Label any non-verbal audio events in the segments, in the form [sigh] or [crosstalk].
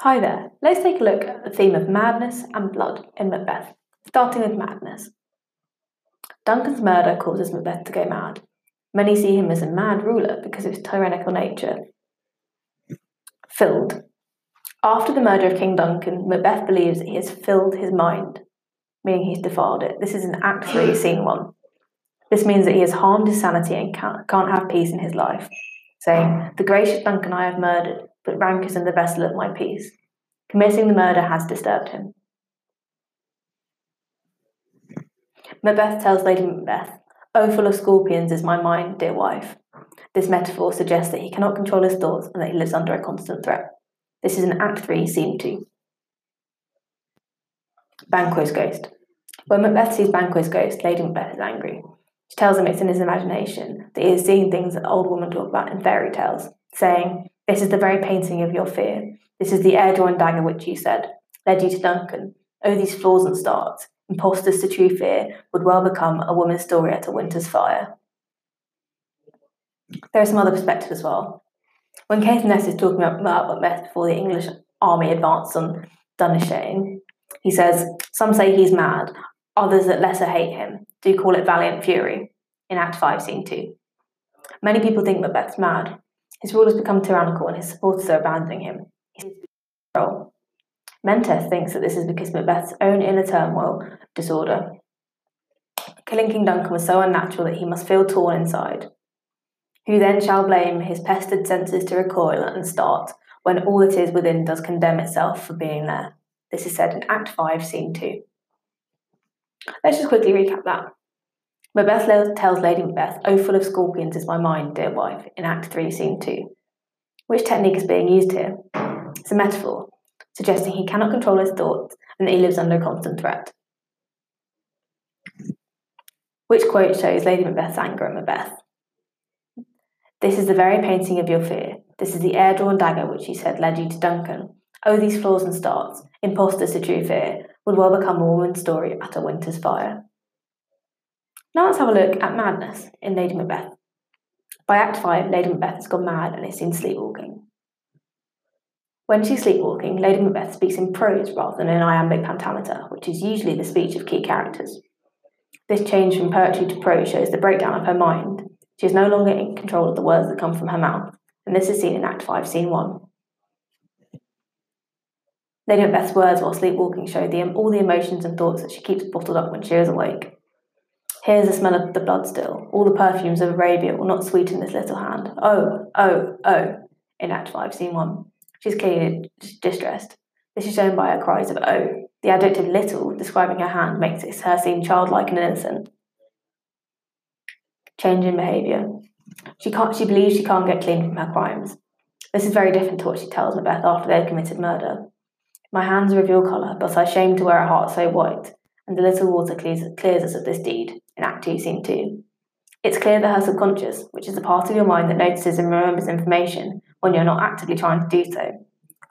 Hi there. Let's take a look at the theme of madness and blood in Macbeth, starting with madness. Duncan's murder causes Macbeth to go mad. Many see him as a mad ruler because of his tyrannical nature. Filled. After the murder of King Duncan, Macbeth believes that he has filled his mind, meaning he's defiled it. This is in Act 3, [clears throat] Scene 1. This means that he has harmed his sanity and can't, can't have peace in his life, saying, The gracious Duncan I have murdered, but rank is in the vessel of my peace. Committing the murder has disturbed him. Macbeth tells Lady Macbeth, Oh, full of scorpions is my mind, dear wife. This metaphor suggests that he cannot control his thoughts and that he lives under a constant threat. This is in Act 3, Scene 2. Banquo's ghost. When Macbeth sees Banquo's ghost, Lady Macbeth is angry. She tells him it's in his imagination, that he is seeing things that old women talk about in fairy tales, saying, This is the very painting of your fear. This is the air drawn dagger which you said led you to Duncan. Oh, these flaws and starts, impostors to true fear, would well become a woman's story at a winter's fire. There is some other perspective as well. When Caithness is talking about Macbeth before the English army advanced on Dunsinane, he says, Some say he's mad, others that lesser hate him do call it valiant fury in Act 5, Scene 2. Many people think Macbeth's mad. His rule has become tyrannical and his supporters are abandoning him. Menteith thinks that this is because Macbeth's own inner turmoil disorder. Killing King Duncan was so unnatural that he must feel torn inside. Who then shall blame his pestered senses to recoil and start when all that is within does condemn itself for being there? This is said in Act 5, Scene 2. Let's just quickly recap that. Macbeth tells Lady Macbeth, Oh, full of scorpions is my mind, dear wife, in Act 3, Scene 2. Which technique is being used here? It's a metaphor, suggesting he cannot control his thoughts and that he lives under constant threat. Which quote shows Lady Macbeth's anger at Macbeth? This is the very painting of your fear. This is the air drawn dagger which you said led you to Duncan. Oh, these flaws and starts, impostors to true fear, would well become a woman's story at a winter's fire. Now let's have a look at madness in Lady Macbeth. By Act 5, Lady Macbeth has gone mad and is seen sleepwalking. When she's sleepwalking, Lady Macbeth speaks in prose rather than in iambic pentameter, which is usually the speech of key characters. This change from poetry to prose shows the breakdown of her mind. She is no longer in control of the words that come from her mouth, and this is seen in Act 5, Scene 1. Lady Macbeth's words while sleepwalking show the, all the emotions and thoughts that she keeps bottled up when she is awake. Here's the smell of the blood still. All the perfumes of Arabia will not sweeten this little hand. Oh, oh, oh, in Act 5, Scene 1. She's clearly distressed. This is shown by her cries of oh. The adjective little, describing her hand, makes her seem childlike and innocent. Change in behaviour. She can't she believes she can't get clean from her crimes. This is very different to what she tells Macbeth after they have committed murder. My hands are of your colour, but I shame to wear a heart so white, and the little water clears, clears us of this deed, in Act 2, Scene 2. It's clear that her subconscious, which is the part of your mind that notices and remembers information when you're not actively trying to do so,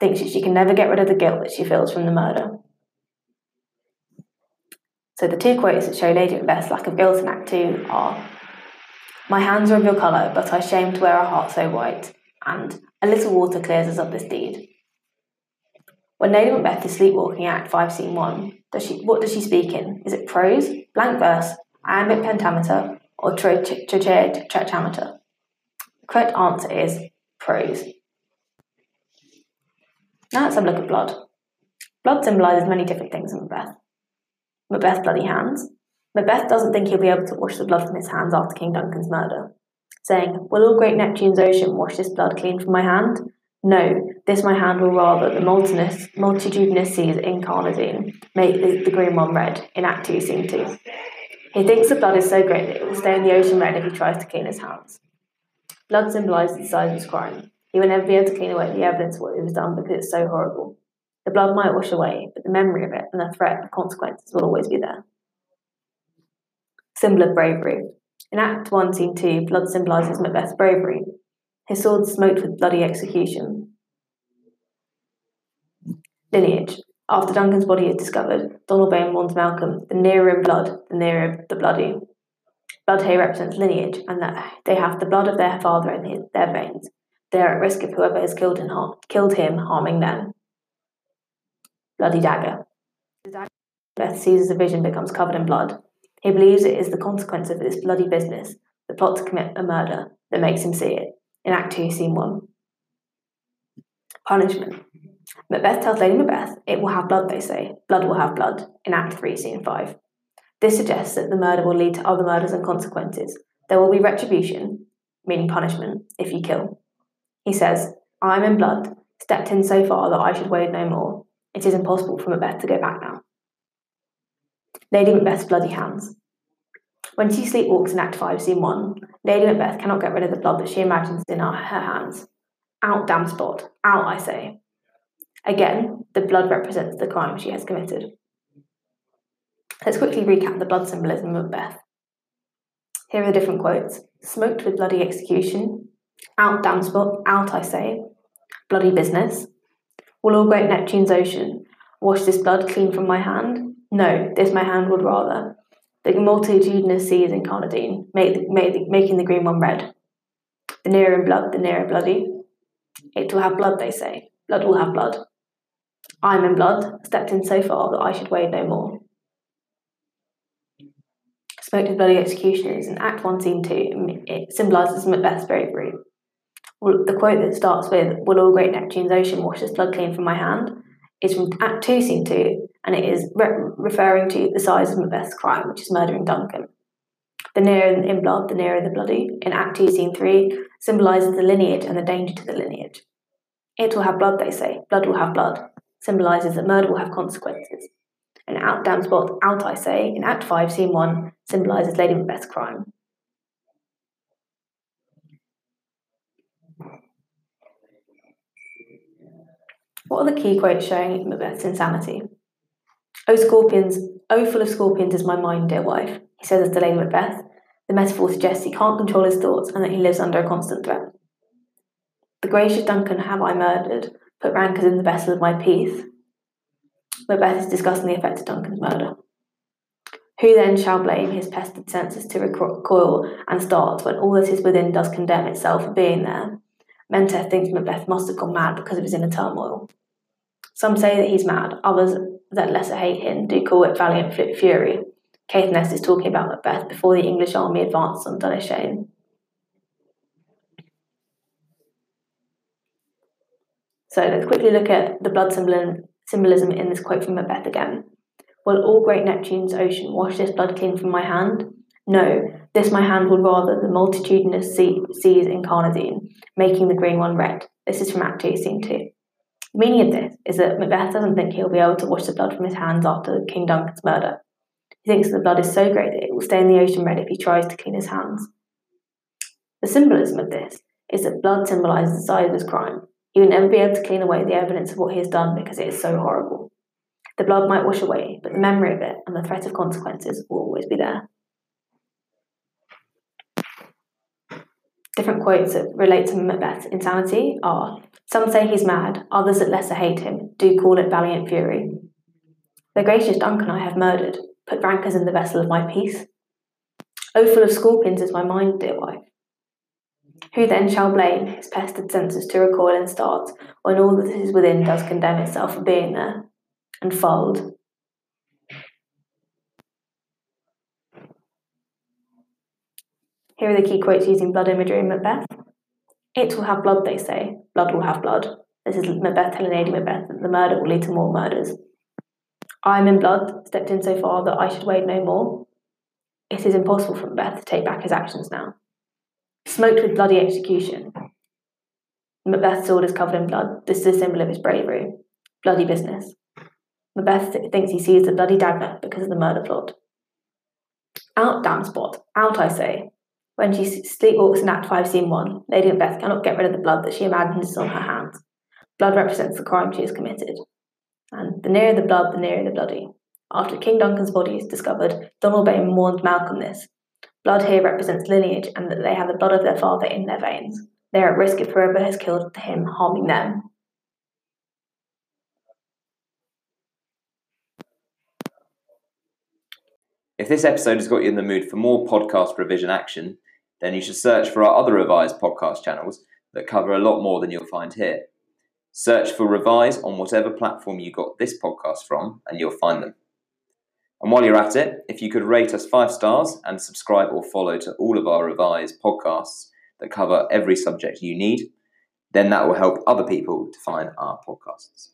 thinks that she can never get rid of the guilt that she feels from the murder. So the two quotes that show Lady Macbeth's lack of guilt in Act 2 are My hands are of your colour, but I shame to wear a heart so white, and A little water clears us of this deed. When Lady Macbeth is sleepwalking Act 5, Scene 1, does she, what does she speak in? Is it prose, blank verse, iambic pentameter, or trochaic tetrameter? The correct answer is prose. Now let's have a look at blood. Blood symbolises many different things in Macbeth. Macbeth's bloody hands. Macbeth doesn't think he'll be able to wash the blood from his hands after King Duncan's murder, saying, Will all great Neptune's ocean wash this blood clean from my hand? No, this my hand will rather the multitudinous seas incarnadine make the, the green one red in Act 2, Scene 2. He thinks the blood is so great that it will stay in the ocean red if he tries to clean his hands. Blood symbolises the size of his crime. He will never be able to clean away the evidence of what he was done because it's so horrible. The blood might wash away, but the memory of it and the threat of consequences will always be there. Symbol of bravery. In Act 1, Scene 2, blood symbolises Macbeth's bravery, his sword smote with bloody execution. Lineage. After Duncan's body is discovered, Donalbain warns Malcolm, the nearer in blood, the nearer the bloody. Blood here represents lineage, and that they have the blood of their father in his, their veins. They are at risk of whoever has killed, him, killed him harming them. bloody dagger. The dagger Beth sees as vision becomes covered in blood. He believes it is the consequence of this bloody business, the plot to commit a murder, that makes him see it. In Act 2, Scene 1. Punishment. Macbeth tells Lady Macbeth, it will have blood, they say. Blood will have blood. In Act 3, Scene 5. This suggests that the murder will lead to other murders and consequences. There will be retribution, meaning punishment, if you kill. He says, I am in blood, stepped in so far that I should wade no more. It is impossible for Macbeth to go back now. Lady Macbeth's bloody hands. When she sleepwalks in Act 5, Scene 1, Lady Macbeth cannot get rid of the blood that she imagines in her hands. Out, damn spot. Out, I say. Again, the blood represents the crime she has committed. Let's quickly recap the blood symbolism of Macbeth. Here are the different quotes smoked with bloody execution, out, damn spot, out, I say, bloody business, will all great Neptune's ocean wash this blood clean from my hand? No, this my hand would rather. The multitudinous seas incarnadine, make, make, making the green one red. The nearer in blood, the nearer bloody. It will have blood, they say. Blood will have blood. I am in blood, stepped in so far that I should wade no more. Smoked with bloody executioners in Act 1, Scene 2, it symbolises Macbeth's bravery. Well, The quote that starts with, Will all great Neptune's ocean wash this blood clean from my hand? is from Act 2, Scene 2, and it is re- referring to the size of Macbeth's crime, which is murdering Duncan. The nearer in blood, the nearer the bloody, in Act 2, Scene 3, symbolises the lineage and the danger to the lineage. It will have blood, they say. Blood will have blood. Symbolises that murder will have consequences. And out damn spot, out I say, in Act 5, Scene 1, symbolises Lady Macbeth's crime. What are the key quotes showing Macbeth's insanity? Oh, scorpions, O full of scorpions is my mind, dear wife, he says to Lady Macbeth. The metaphor suggests he can't control his thoughts and that he lives under a constant threat. The gracious Duncan have I murdered, put rancours in the vessel of my peace. Macbeth is discussing the effect of Duncan's murder. Who then shall blame his pestered senses to recoil and start when all that is within does condemn itself for being there? Menteith thinks Macbeth must have gone mad because of his inner turmoil. Some say that he's mad, others that lesser hate him do call it valiant fury. Caithness is talking about Macbeth before the English army advanced on Dunsinane. So let's quickly look at the blood symbolism in this quote from Macbeth again. Will all great Neptune's ocean wash this blood clean from my hand? No, this my hand would rather the multitudinous sea, seas incarnadine, making the green one red. This is from Act 2, Scene 2. The meaning of this is that Macbeth doesn't think he'll be able to wash the blood from his hands after King Duncan's murder. He thinks the blood is so great that it will stay in the ocean red if he tries to clean his hands. The symbolism of this is that blood symbolises the size of his crime. He will never be able to clean away the evidence of what he has done because it is so horrible. The blood might wash away, but the memory of it and the threat of consequences will always be there. Different quotes that relate to Macbeth's insanity are some say he's mad, others that lesser hate him, do call it valiant fury. The gracious Duncan I have murdered, put rancours in the vessel of my peace. Oh, full of scorpions is my mind, dear wife. Who then shall blame his pestered senses to recoil and start, when all that is within does condemn itself for being there, and fold? Here are the key quotes using blood imagery in Macbeth. It will have blood, they say. Blood will have blood. This is Macbeth telling Lady Macbeth that the murder will lead to more murders. I am in blood, stepped in so far that I should wade no more. It is impossible for Macbeth to take back his actions now. Smoked with bloody execution. Macbeth's sword is covered in blood. This is a symbol of his bravery. Bloody business. Macbeth th- thinks he sees the bloody dagger because of the murder plot. Out, damn spot. Out, I say. When she sleepwalks in Act 5, Scene 1, Lady Macbeth cannot get rid of the blood that she imagines is on her hands. Blood represents the crime she has committed. And the nearer the blood, the nearer the bloody. After King Duncan's body is discovered, Donalbain warned Malcolm this. Blood here represents lineage and that they have the blood of their father in their veins. They are at risk if whoever has killed him harming them. If this episode has got you in the mood for more podcast revision action, then you should search for our other revised podcast channels that cover a lot more than you'll find here. Search for Revise on whatever platform you got this podcast from, and you'll find them. And while you're at it, if you could rate us five stars and subscribe or follow to all of our revised podcasts that cover every subject you need, then that will help other people to find our podcasts.